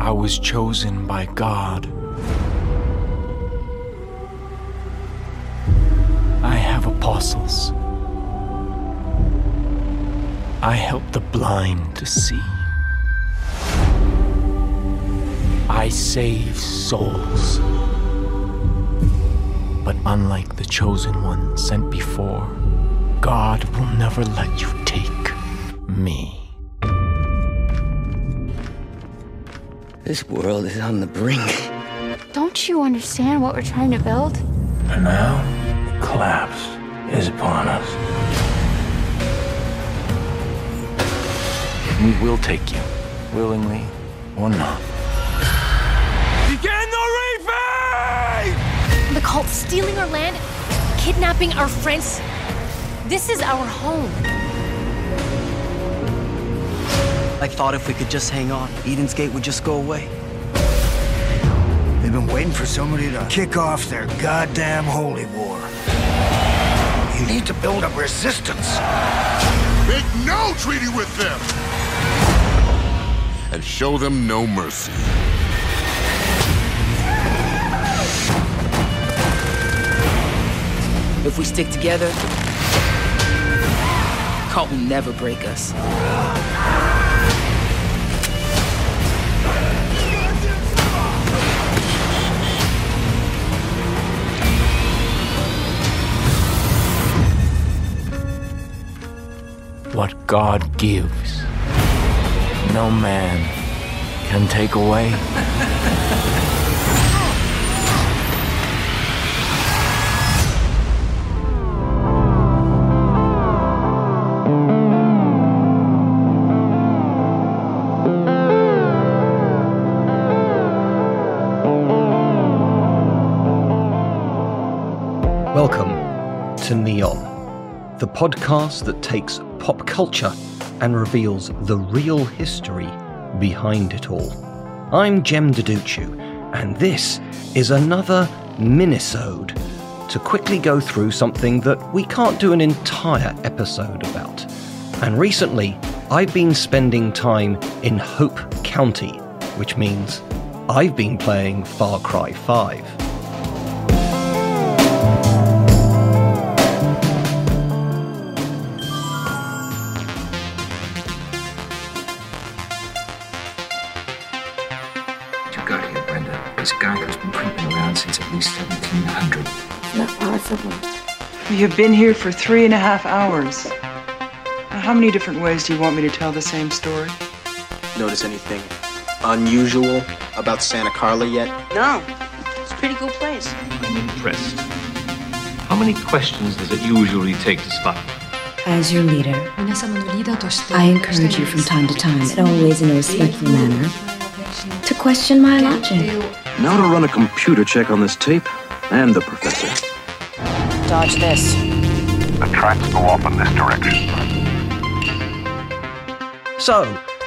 I was chosen by God. I have apostles. I help the blind to see. I save souls. But unlike the chosen one sent before, God will never let you take me. This world is on the brink. Don't you understand what we're trying to build? And now, collapse is upon us. We will take you, willingly or not. Begin the refeed! The cult's stealing our land, kidnapping our friends. This is our home. I thought if we could just hang on, Eden's Gate would just go away. They've been waiting for somebody to kick off their goddamn holy war. You need to build up resistance. Make no treaty with them! And show them no mercy. If we stick together, cult will never break us. What God gives, no man can take away. Welcome to Neon, the podcast that takes pop culture and reveals the real history behind it all. I'm Jem Duducu, and this is another minisode to quickly go through something that we can't do an entire episode about. And recently, I've been spending time in Hope County, which means I've been playing Far Cry 5. This guy who's been creeping around since at least 1700. Not possible. You've been here for three and a half hours. Now, how many different ways do you want me to tell the same story? Notice anything unusual about Santa Carla yet? No. It's a pretty cool place. I'm impressed. How many questions does it usually take to spot? As your leader, I encourage you from time to time, and always in a respectful manner, to question my logic. Now to run a computer check on this tape and the professor. Dodge this. The tracks go off in this direction. So,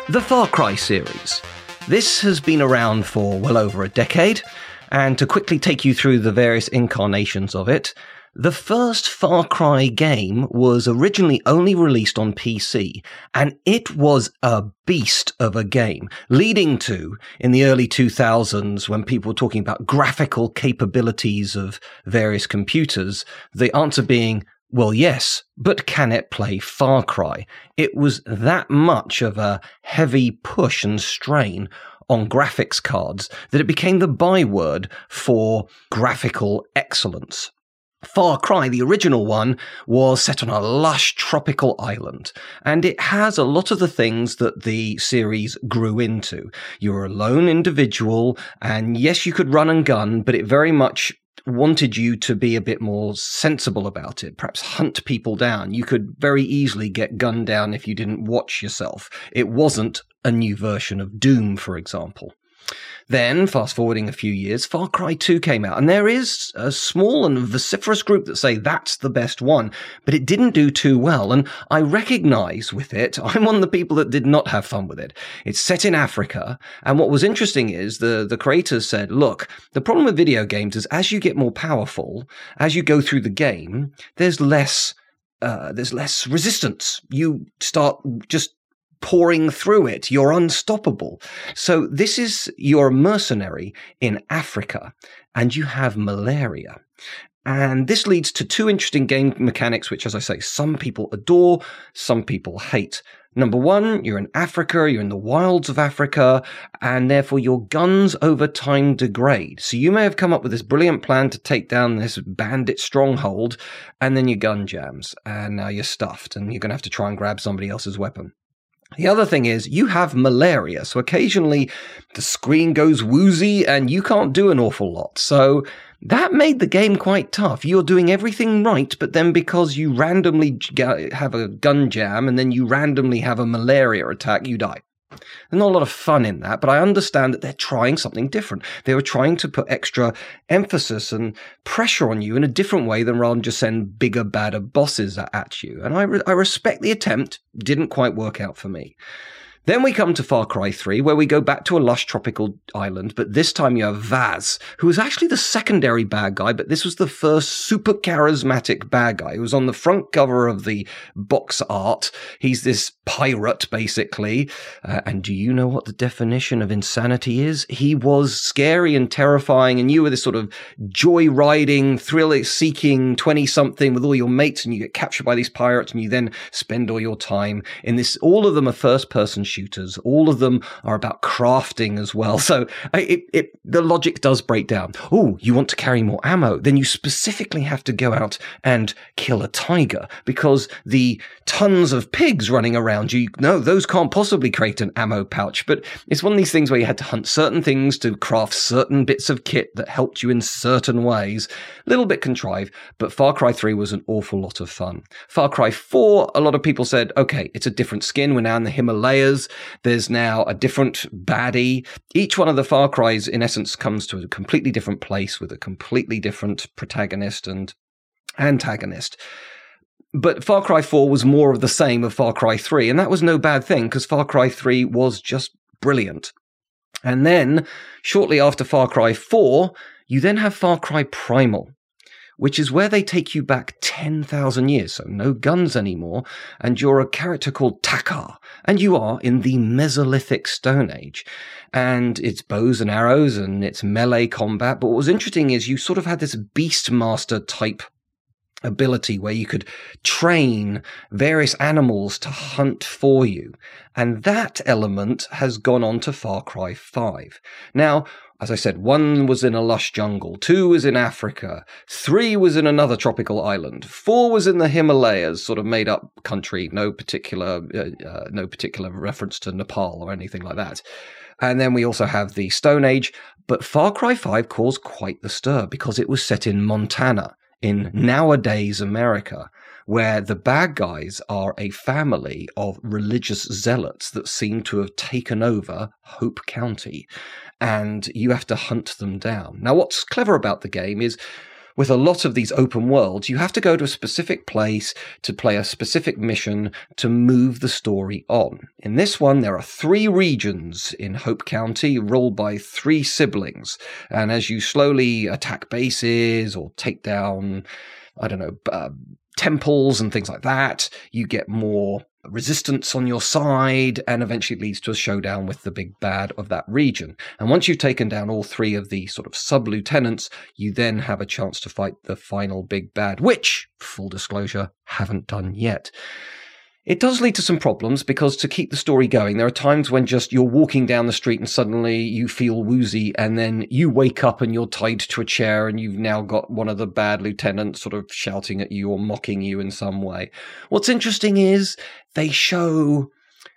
the Far Cry series. This has been around for well over a decade, and to quickly take you through the various incarnations of it, the first Far Cry game was originally only released on PC, and it was a beast of a game, leading to, in the early 2000s, when people were talking about graphical capabilities of various computers, the answer being, Well, yes, but can it play Far Cry? It was that much of a heavy push and strain on graphics cards that it became the byword for graphical excellence. Far Cry, the original one, was set on a lush tropical island, and it has a lot of the things that the series grew into. You're a lone individual, and yes, you could run and gun, but it very much wanted you to be a bit more sensible about it, perhaps hunt people down. You could very easily get gunned down if you didn't watch yourself. It wasn't a new version of Doom, for example. Then, fast forwarding a few years, Far Cry 2 came out, and there is a small and vociferous group that say that's the best one, but it didn't do too well. And I recognize with it, I'm one of the people that did not have fun with it. It's set in Africa, and what was interesting is the, the creators said, look, the problem with video games is as you get more powerful, as you go through the game, there's less uh, there's less resistance. You start just pouring through it. You're unstoppable. So this is you're a mercenary in Africa and you have malaria. And this leads to two interesting game mechanics, which, as I say, some people adore, some people hate. Number one, you're in Africa, you're in the wilds of Africa, and therefore your guns over time degrade. So you may have come up with this brilliant plan to take down this bandit stronghold, and then your gun jams, and now you're stuffed, and you're going to have to try and grab somebody else's weapon. The other thing is you have malaria, so occasionally the screen goes woozy and you can't do an awful lot. So that made the game quite tough. You're doing everything right, but then because you randomly have a gun jam and then you randomly have a malaria attack, you die. There's not a lot of fun in that, but I understand that they're trying something different. They were trying to put extra emphasis and pressure on you in a different way than rather than just send bigger, badder bosses at you. And I, re- I respect the attempt, didn't quite work out for me. Then we come to Far Cry 3, where we go back to a lush tropical island, but this time you have Vaas, who was actually the secondary bad guy, but this was the first super charismatic bad guy. He was on the front cover of the box art. He's this pirate, basically. Uh, and do you know what the definition of insanity is? He was scary and terrifying, and you were this sort of joy-riding, thrill-seeking 20-something with all your mates, and you get captured by these pirates, and you then spend all your time in this. All of them are first-person shooters. All of them are about crafting as well. So it, it, the logic does break down. Oh, you want to carry more ammo? Then you specifically have to go out and kill a tiger because the tons of pigs running around you, no, those can't possibly create an ammo pouch. But it's one of these things where you had to hunt certain things to craft certain bits of kit that helped you in certain ways. A little bit contrived, but Far Cry 3 was an awful lot of fun. Far Cry 4, a lot of people said, okay, it's a different skin. We're now in the Himalayas. There's now a different baddie. Each one of the Far Cries, in essence, comes to a completely different place with a completely different protagonist and antagonist. But Far Cry 4 was more of the same of Far Cry 3, and that was no bad thing because Far Cry 3 was just brilliant. And then, shortly after Far Cry 4, you then have Far Cry Primal, which is where they take you back 10,000 years, so no guns anymore, and you're a character called Takkar, and you are in the Mesolithic Stone Age. And it's bows and arrows and it's melee combat, but what was interesting is you sort of had this Beastmaster type ability where you could train various animals to hunt for you. And that element has gone on to Far Cry 5. Now, as I said, one was in a lush jungle, two was in Africa, three was in another tropical island, four was in the Himalayas, sort of made up country, no particular, uh, uh, no particular reference to Nepal or anything like that. And then we also have the Stone Age, but Far Cry 5 caused quite the stir because it was set in Montana, in nowadays America where the bad guys are a family of religious zealots that seem to have taken over Hope County and you have to hunt them down. Now, what's clever about the game is with a lot of these open worlds, you have to go to a specific place to play a specific mission to move the story on. In this one, there are three regions in Hope County ruled by three siblings. And as you slowly attack bases or take down, I don't know, uh, temples and things like that, you get more resistance on your side, and eventually leads to a showdown with the big bad of that region. And once you've taken down all three of the sort of sub lieutenants, you then have a chance to fight the final big bad, which, full disclosure, haven't done yet. It does lead to some problems because to keep the story going, there are times when just you're walking down the street and suddenly you feel woozy and then you wake up and you're tied to a chair and you've now got one of the bad lieutenants sort of shouting at you or mocking you in some way. What's interesting is they show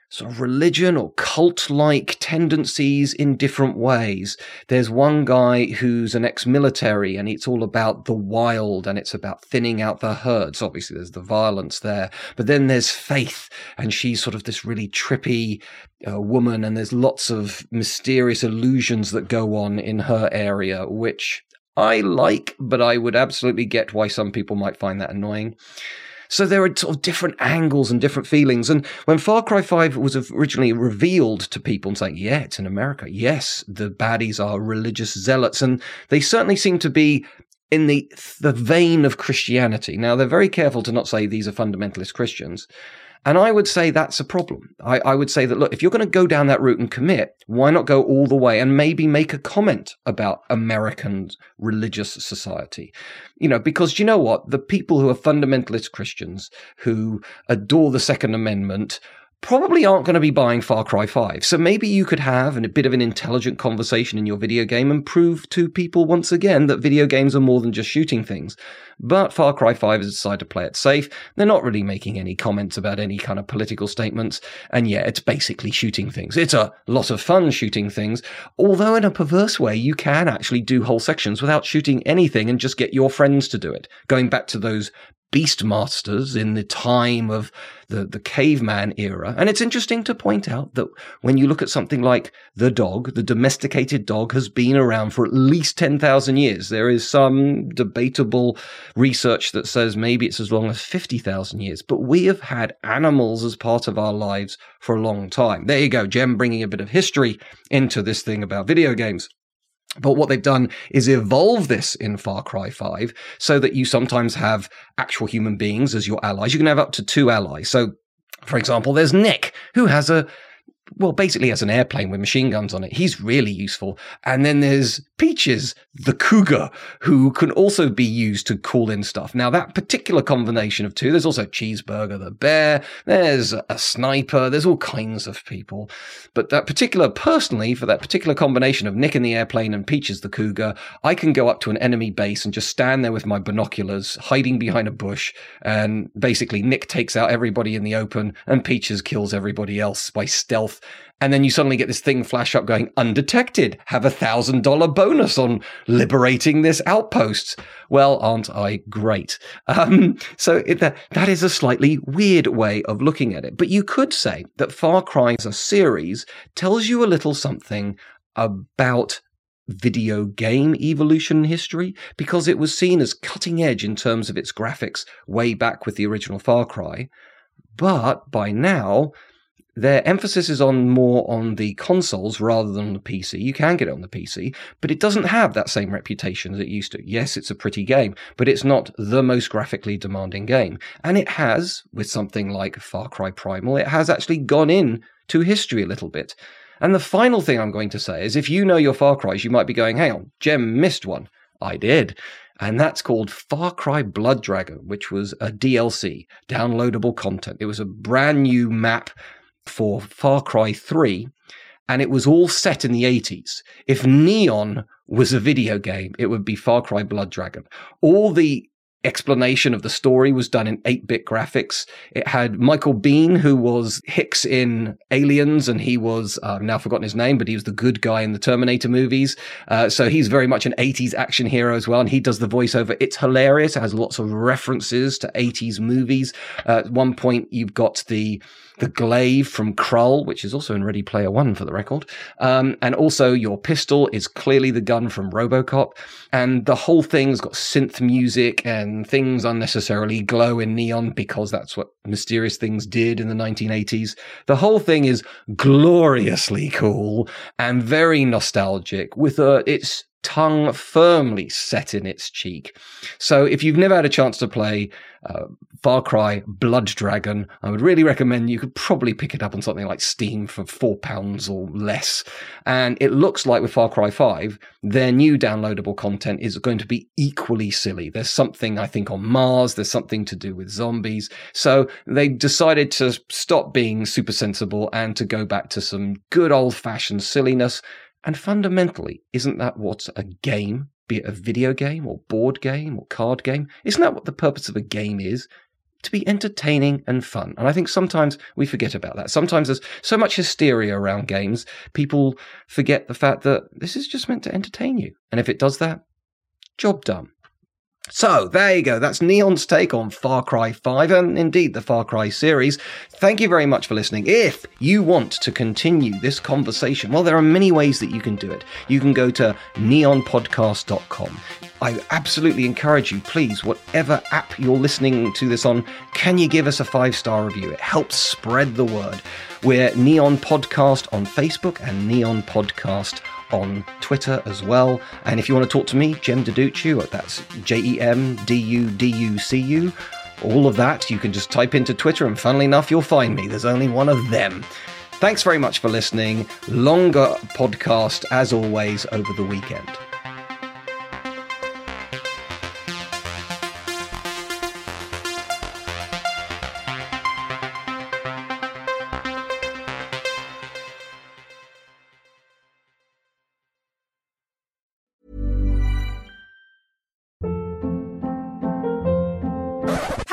sort of religion or cult like tendencies in different ways. There's one guy who's an ex military and it's all about the wild and it's about thinning out the herds. Obviously, there's the violence there, but then there's faith and she's sort of this really trippy uh, woman and there's lots of mysterious illusions that go on in her area, which I like, but I would absolutely get why some people might find that annoying. So there are sort of different angles and different feelings. And when Far Cry 5 was originally revealed to people and saying, yeah, it's in America. Yes, the baddies are religious zealots. And they certainly seem to be in the, the vein of Christianity. Now, they're very careful to not say these are fundamentalist Christians. And I would say that's a problem. I, I, would say that, look, if you're going to go down that route and commit, why not go all the way and maybe make a comment about American religious society? You know, because you know what? The people who are fundamentalist Christians who adore the Second Amendment probably aren't going to be buying Far Cry 5. So maybe you could have a bit of an intelligent conversation in your video game and prove to people once again that video games are more than just shooting things. But Far Cry 5 has decided to play it safe. They're not really making any comments about any kind of political statements. And yeah, it's basically shooting things. It's a lot of fun shooting things. Although in a perverse way, you can actually do whole sections without shooting anything and just get your friends to do it. Going back to those beastmasters in the time of the, the caveman era. And it's interesting to point out that when you look at something like the dog, the domesticated dog has been around for at least 10,000 years. There is some debatable research that says maybe it's as long as 50,000 years, but we have had animals as part of our lives for a long time. There you go, Jem bringing a bit of history into this thing about video games. But what they've done is evolve this in Far Cry 5 so that you sometimes have actual human beings as your allies. You can have up to two allies. So, for example, there's Nick, who has a well, basically as an airplane with machine guns on it. He's really useful. And then there's Peaches, the cougar, who can also be used to call in stuff. Now, that particular combination of two, there's also Cheeseburger, the bear, there's a sniper, there's all kinds of people. But that particular, personally, for that particular combination of Nick in the airplane and Peaches, the cougar, I can go up to an enemy base and just stand there with my binoculars, hiding behind a bush. And basically, Nick takes out everybody in the open and Peaches kills everybody else by stealth and then you suddenly get this thing flash up going undetected, have a thousand dollar bonus on liberating this outpost. Well, aren't I great? Um, so it, that, that is a slightly weird way of looking at it. But you could say that Far Cry as a series tells you a little something about video game evolution history because it was seen as cutting edge in terms of its graphics way back with the original Far Cry. But by now, their emphasis is on more on the consoles rather than the PC. You can get it on the PC, but it doesn't have that same reputation as it used to. Yes, it's a pretty game, but it's not the most graphically demanding game. And it has, with something like Far Cry Primal, it has actually gone in to history a little bit. And the final thing I'm going to say is if you know your Far Cries, you might be going, hang on, Jem missed one. I did. And that's called Far Cry Blood Dragon, which was a DLC, downloadable content. It was a brand new map for Far Cry 3, and it was all set in the 80s. If Neon was a video game, it would be Far Cry Blood Dragon. All the explanation of the story was done in 8-bit graphics. It had Michael Biehn, who was Hicks in Aliens, and he was, uh, now forgotten his name, but he was the good guy in the Terminator movies. Uh, so he's very much an 80s action hero as well, and he does the voiceover. It's hilarious. It has lots of references to 80s movies. Uh, at one point, you've got the the glaive from Krull, which is also in Ready Player One for the record. Um, and also your pistol is clearly the gun from Robocop. And the whole thing's got synth music and things unnecessarily glow in neon because that's what mysterious things did in the 1980s. The whole thing is gloriously cool and very nostalgic with a, its tongue firmly set in its cheek. So if you've never had a chance to play uh, Far Cry Blood Dragon. I would really recommend you could probably pick it up on something like Steam for £4 or less. And it looks like with Far Cry 5, their new downloadable content is going to be equally silly. There's something, I think, on Mars, there's something to do with zombies. So they decided to stop being super sensible and to go back to some good old fashioned silliness. And fundamentally, isn't that what a game be it a video game or board game or card game. Isn't that what the purpose of a game is? To be entertaining and fun. And I think sometimes we forget about that. Sometimes there's so much hysteria around games, people forget the fact that this is just meant to entertain you. And if it does that, job done. So there you go. That's Neon's take on Far Cry 5 and indeed the Far Cry series. Thank you very much for listening. If you want to continue this conversation, well, there are many ways that you can do it. You can go to neonpodcast.com. I absolutely encourage you, please, whatever app you're listening to this on, can you give us a five star review? It helps spread the word. We're Neon Podcast on Facebook and Neon Podcast on Twitter as well. And if you want to talk to me, Jem Duducu, that's J E M D U D U C U. All of that, you can just type into Twitter, and funnily enough, you'll find me. There's only one of them. Thanks very much for listening. Longer podcast, as always, over the weekend.